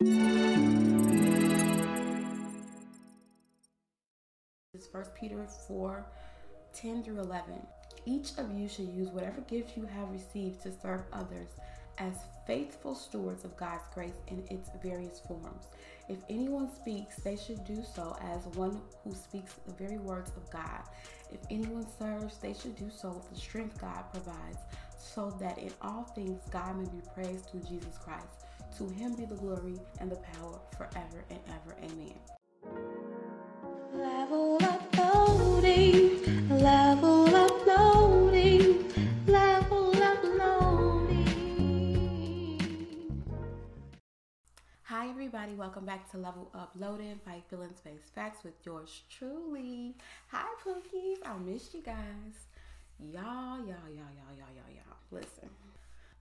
Is 1 Peter 4 10 through 11. Each of you should use whatever gift you have received to serve others as faithful stewards of God's grace in its various forms. If anyone speaks, they should do so as one who speaks the very words of God. If anyone serves, they should do so with the strength God provides, so that in all things God may be praised through Jesus Christ. To him be the glory and the power forever and ever. Amen. Level up loading, level up loading, level up loading. Hi, everybody, welcome back to Level Up Loading by Feelings Based Facts with yours truly. Hi, Pookies, I missed you guys. Y'all, y'all, y'all, y'all, y'all, y'all, y'all. Listen,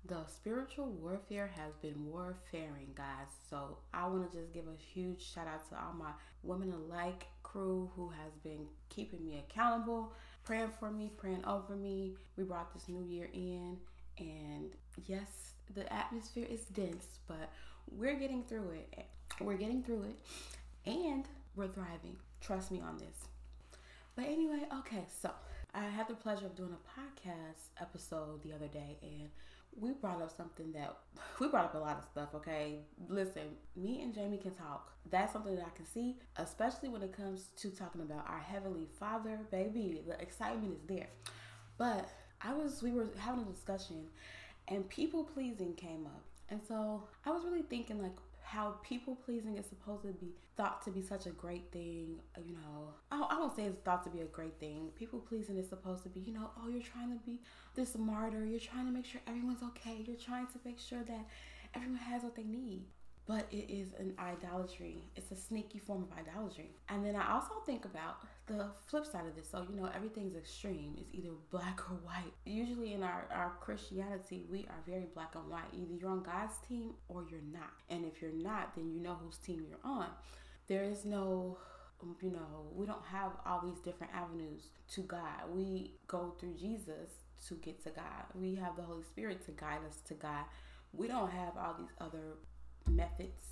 the spiritual warfare has been warfaring, guys. So I want to just give a huge shout out to all my women alike crew who has been keeping me accountable, praying for me, praying over me. We brought this new year in, and yes, the atmosphere is dense, but we're getting through it. We're getting through it, and we're thriving. Trust me on this. But anyway, okay, so I had the pleasure of doing a podcast episode the other day, and we brought up something that we brought up a lot of stuff. Okay, listen, me and Jamie can talk. That's something that I can see, especially when it comes to talking about our heavenly Father, baby. The excitement is there. But I was, we were having a discussion, and people pleasing came up, and so I was really thinking like how people pleasing is supposed to be thought to be such a great thing. Uh, you know, I, I don't say it's thought to be a great thing. People pleasing is supposed to be, you know, oh, you're trying to be this martyr. You're trying to make sure everyone's okay. You're trying to make sure that everyone has what they need but it is an idolatry. It's a sneaky form of idolatry. And then I also think about the flip side of this. So, you know, everything's extreme. It's either black or white. Usually in our, our Christianity, we are very black and white. Either you're on God's team or you're not. And if you're not, then you know whose team you're on. There is no you know, we don't have all these different avenues to God. We go through Jesus to get to God. We have the Holy Spirit to guide us to God. We don't have all these other methods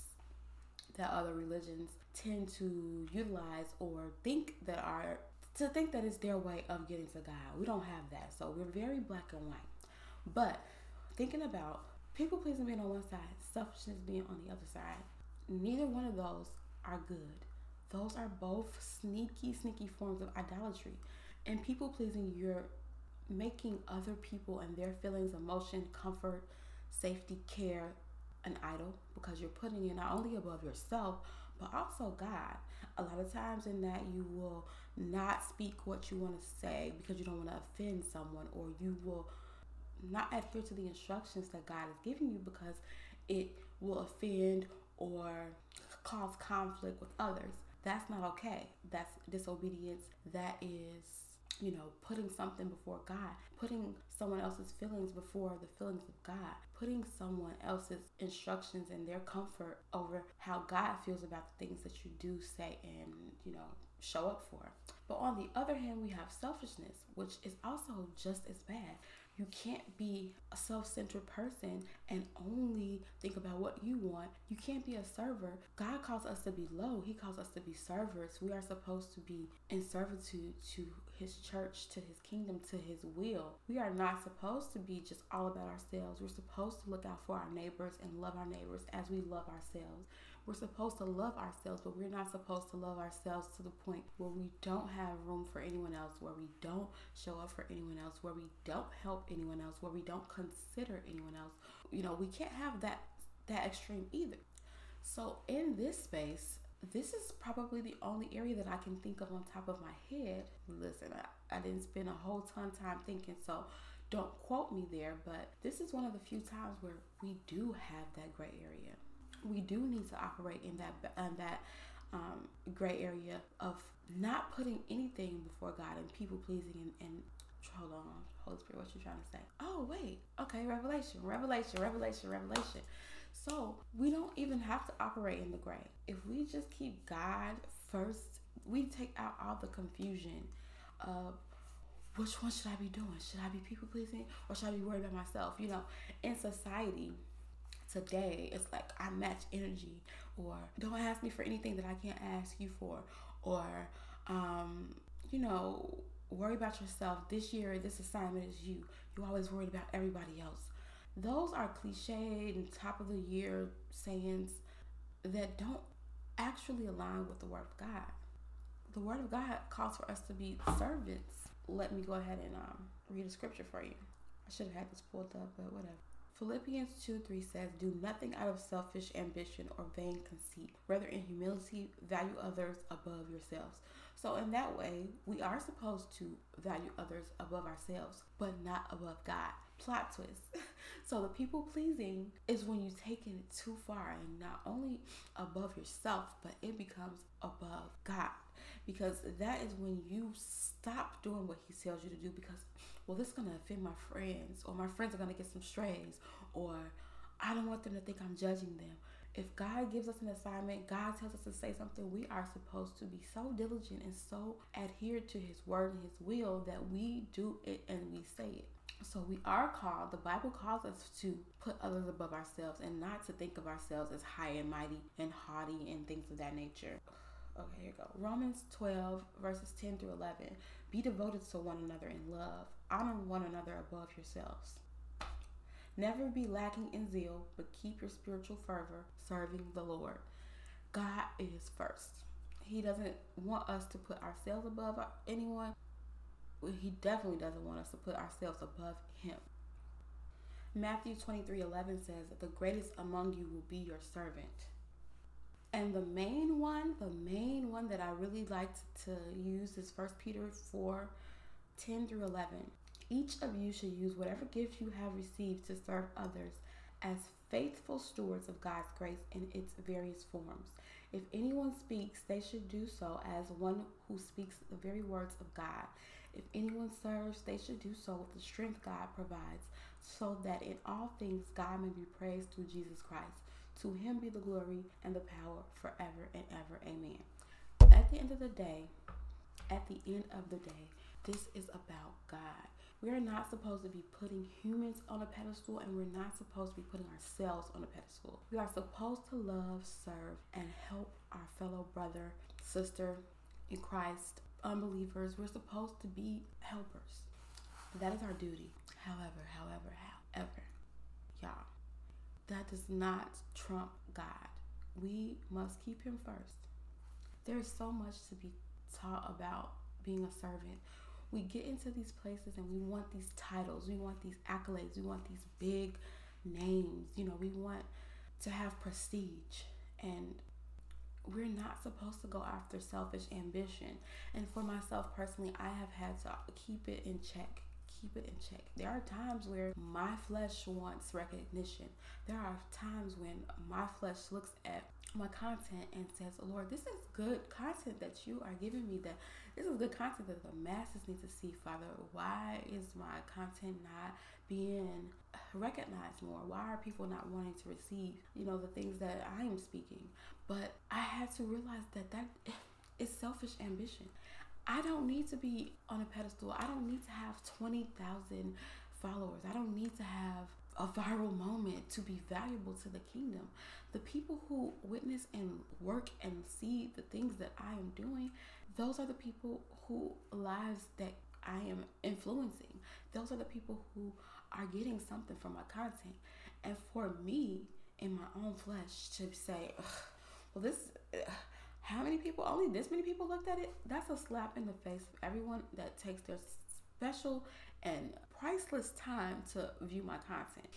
that other religions tend to utilize or think that are to think that it's their way of getting to God. We don't have that. So we're very black and white. But thinking about people pleasing being on one side, selfishness being on the other side, neither one of those are good. Those are both sneaky, sneaky forms of idolatry. And people pleasing, you're making other people and their feelings, emotion, comfort, safety, care an idol because you're putting it not only above yourself but also God. A lot of times in that you will not speak what you want to say because you don't want to offend someone or you will not adhere to the instructions that God is giving you because it will offend or cause conflict with others. That's not okay. That's disobedience. That is you know, putting something before God, putting someone else's feelings before the feelings of God, putting someone else's instructions and their comfort over how God feels about the things that you do say and, you know, show up for. But on the other hand, we have selfishness, which is also just as bad. You can't be a self centered person and only think about what you want. You can't be a server. God calls us to be low, He calls us to be servers. We are supposed to be in servitude to His church, to His kingdom, to His will. We are not supposed to be just all about ourselves. We're supposed to look out for our neighbors and love our neighbors as we love ourselves. We're supposed to love ourselves, but we're not supposed to love ourselves to the point where we don't have room for anyone else, where we don't show up for anyone else, where we don't help anyone else, where we don't consider anyone else. You know, we can't have that that extreme either. So in this space, this is probably the only area that I can think of on top of my head. Listen, I, I didn't spend a whole ton of time thinking, so don't quote me there, but this is one of the few times where we do have that gray area we do need to operate in that in that um, gray area of not putting anything before God and people pleasing and, and hold on, Holy Spirit, what you trying to say? Oh wait, okay, revelation, revelation, revelation, revelation. So we don't even have to operate in the gray. If we just keep God first, we take out all the confusion of which one should I be doing? Should I be people pleasing or should I be worried about myself? You know, in society, today it's like I match energy, or don't ask me for anything that I can't ask you for, or um, you know, worry about yourself. This year, this assignment is you. You're always worried about everybody else. Those are cliche and top of the year sayings that don't actually align with the Word of God. The Word of God calls for us to be servants. Let me go ahead and um, read a scripture for you. I should have had this pulled up, but whatever. Philippians 2 3 says, Do nothing out of selfish ambition or vain conceit. Rather, in humility, value others above yourselves. So, in that way, we are supposed to value others above ourselves, but not above God. Plot twist. so, the people pleasing is when you take it too far and not only above yourself, but it becomes above God. Because that is when you stop doing what He tells you to do because well, this is going to offend my friends, or my friends are going to get some strays, or I don't want them to think I'm judging them. If God gives us an assignment, God tells us to say something, we are supposed to be so diligent and so adhered to His word and His will that we do it and we say it. So we are called, the Bible calls us to put others above ourselves and not to think of ourselves as high and mighty and haughty and things of that nature. Okay, here we go. Romans 12, verses 10 through 11. Be devoted to one another in love. Honor one another above yourselves. Never be lacking in zeal, but keep your spiritual fervor serving the Lord. God is first. He doesn't want us to put ourselves above anyone. He definitely doesn't want us to put ourselves above Him. Matthew 23 11 says, The greatest among you will be your servant. And the main one, the main one that I really liked to use is 1 Peter 4 10 through 11. Each of you should use whatever gift you have received to serve others as faithful stewards of God's grace in its various forms. If anyone speaks, they should do so as one who speaks the very words of God. If anyone serves, they should do so with the strength God provides, so that in all things God may be praised through Jesus Christ. To him be the glory and the power forever and ever. Amen. At the end of the day, at the end of the day, this is about God. We are not supposed to be putting humans on a pedestal and we're not supposed to be putting ourselves on a pedestal. We are supposed to love, serve, and help our fellow brother, sister in Christ, unbelievers. We're supposed to be helpers. That is our duty. However, however, however, y'all, that does not trump God. We must keep Him first. There is so much to be taught about being a servant we get into these places and we want these titles, we want these accolades, we want these big names, you know, we want to have prestige. And we're not supposed to go after selfish ambition. And for myself personally, I have had to keep it in check. Keep it in check. There are times where my flesh wants recognition. There are times when my flesh looks at my content and says, Lord, this is good content that you are giving me that this is good content that the masses need to see, Father. Why is my content not being recognized more? Why are people not wanting to receive, you know, the things that I am speaking? But I had to realize that that is selfish ambition. I don't need to be on a pedestal. I don't need to have 20,000 followers. I don't need to have a viral moment to be valuable to the kingdom. The people who witness and work and see the things that I am doing, those are the people who lives that I am influencing. Those are the people who are getting something from my content. And for me, in my own flesh, to say, well, this, how many people, only this many people looked at it? That's a slap in the face of everyone that takes their special and priceless time to view my content.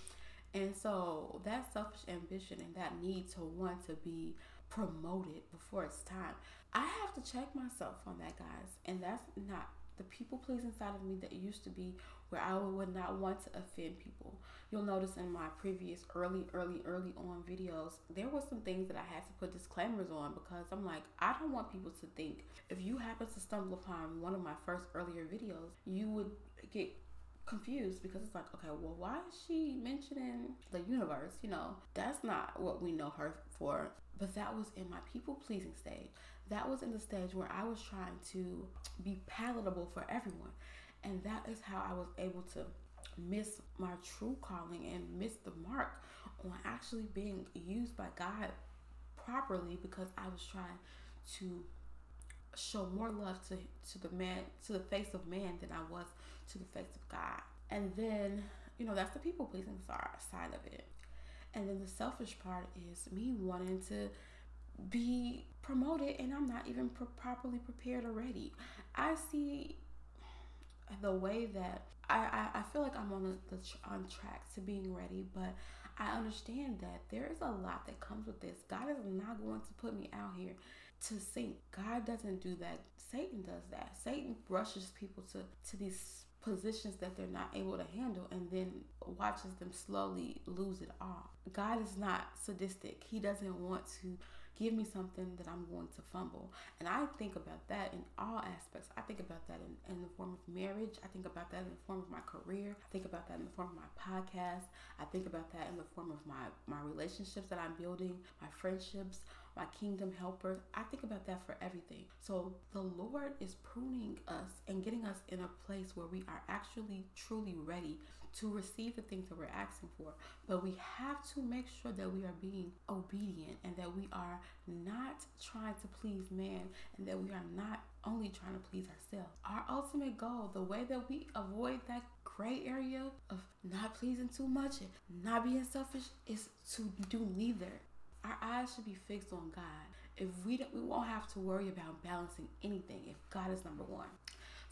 And so that selfish ambition and that need to want to be promoted before it's time. I have to check myself on that, guys. And that's not the people pleasing inside of me that used to be where I would not want to offend people. You'll notice in my previous early, early, early on videos, there were some things that I had to put disclaimers on because I'm like, I don't want people to think if you happen to stumble upon one of my first earlier videos, you would get confused because it's like, okay, well, why is she mentioning the universe? You know, that's not what we know her for. But that was in my people pleasing stage. That was in the stage where I was trying to be palatable for everyone. And that is how I was able to miss my true calling and miss the mark on actually being used by God properly because I was trying to show more love to to the man to the face of man than I was to the face of God. And then, you know, that's the people pleasing side of it. And then the selfish part is me wanting to be promoted and I'm not even properly prepared already. I see the way that I, I, I feel like I'm on the, the on track to being ready, but I understand that there is a lot that comes with this. God is not going to put me out here to sink. God doesn't do that. Satan does that. Satan rushes people to to these positions that they're not able to handle and then watches them slowly lose it all. God is not sadistic. He doesn't want to give me something that I'm going to fumble. And I think about that in all aspects. I think about that in, in the form of marriage. I think about that in the form of my career. I think about that in the form of my podcast. I think about that in the form of my, my relationships that I'm building, my friendships, my kingdom helper. I think about that for everything. So the Lord is pruning us and getting us in a place where we are actually truly ready to receive the things that we're asking for. But we have to make sure that we are being obedient and that we are not trying to please man and that we are not only trying to please ourselves. Our ultimate goal, the way that we avoid that gray area of not pleasing too much and not being selfish, is to do neither. Our eyes should be fixed on God. If we don't, we won't have to worry about balancing anything if God is number one.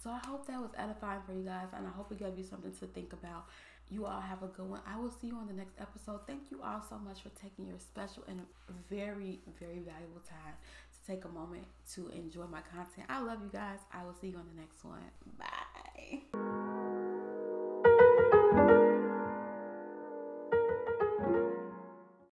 So I hope that was edifying for you guys, and I hope it gave you something to think about. You all have a good one. I will see you on the next episode. Thank you all so much for taking your special and very, very valuable time to take a moment to enjoy my content. I love you guys. I will see you on the next one. Bye.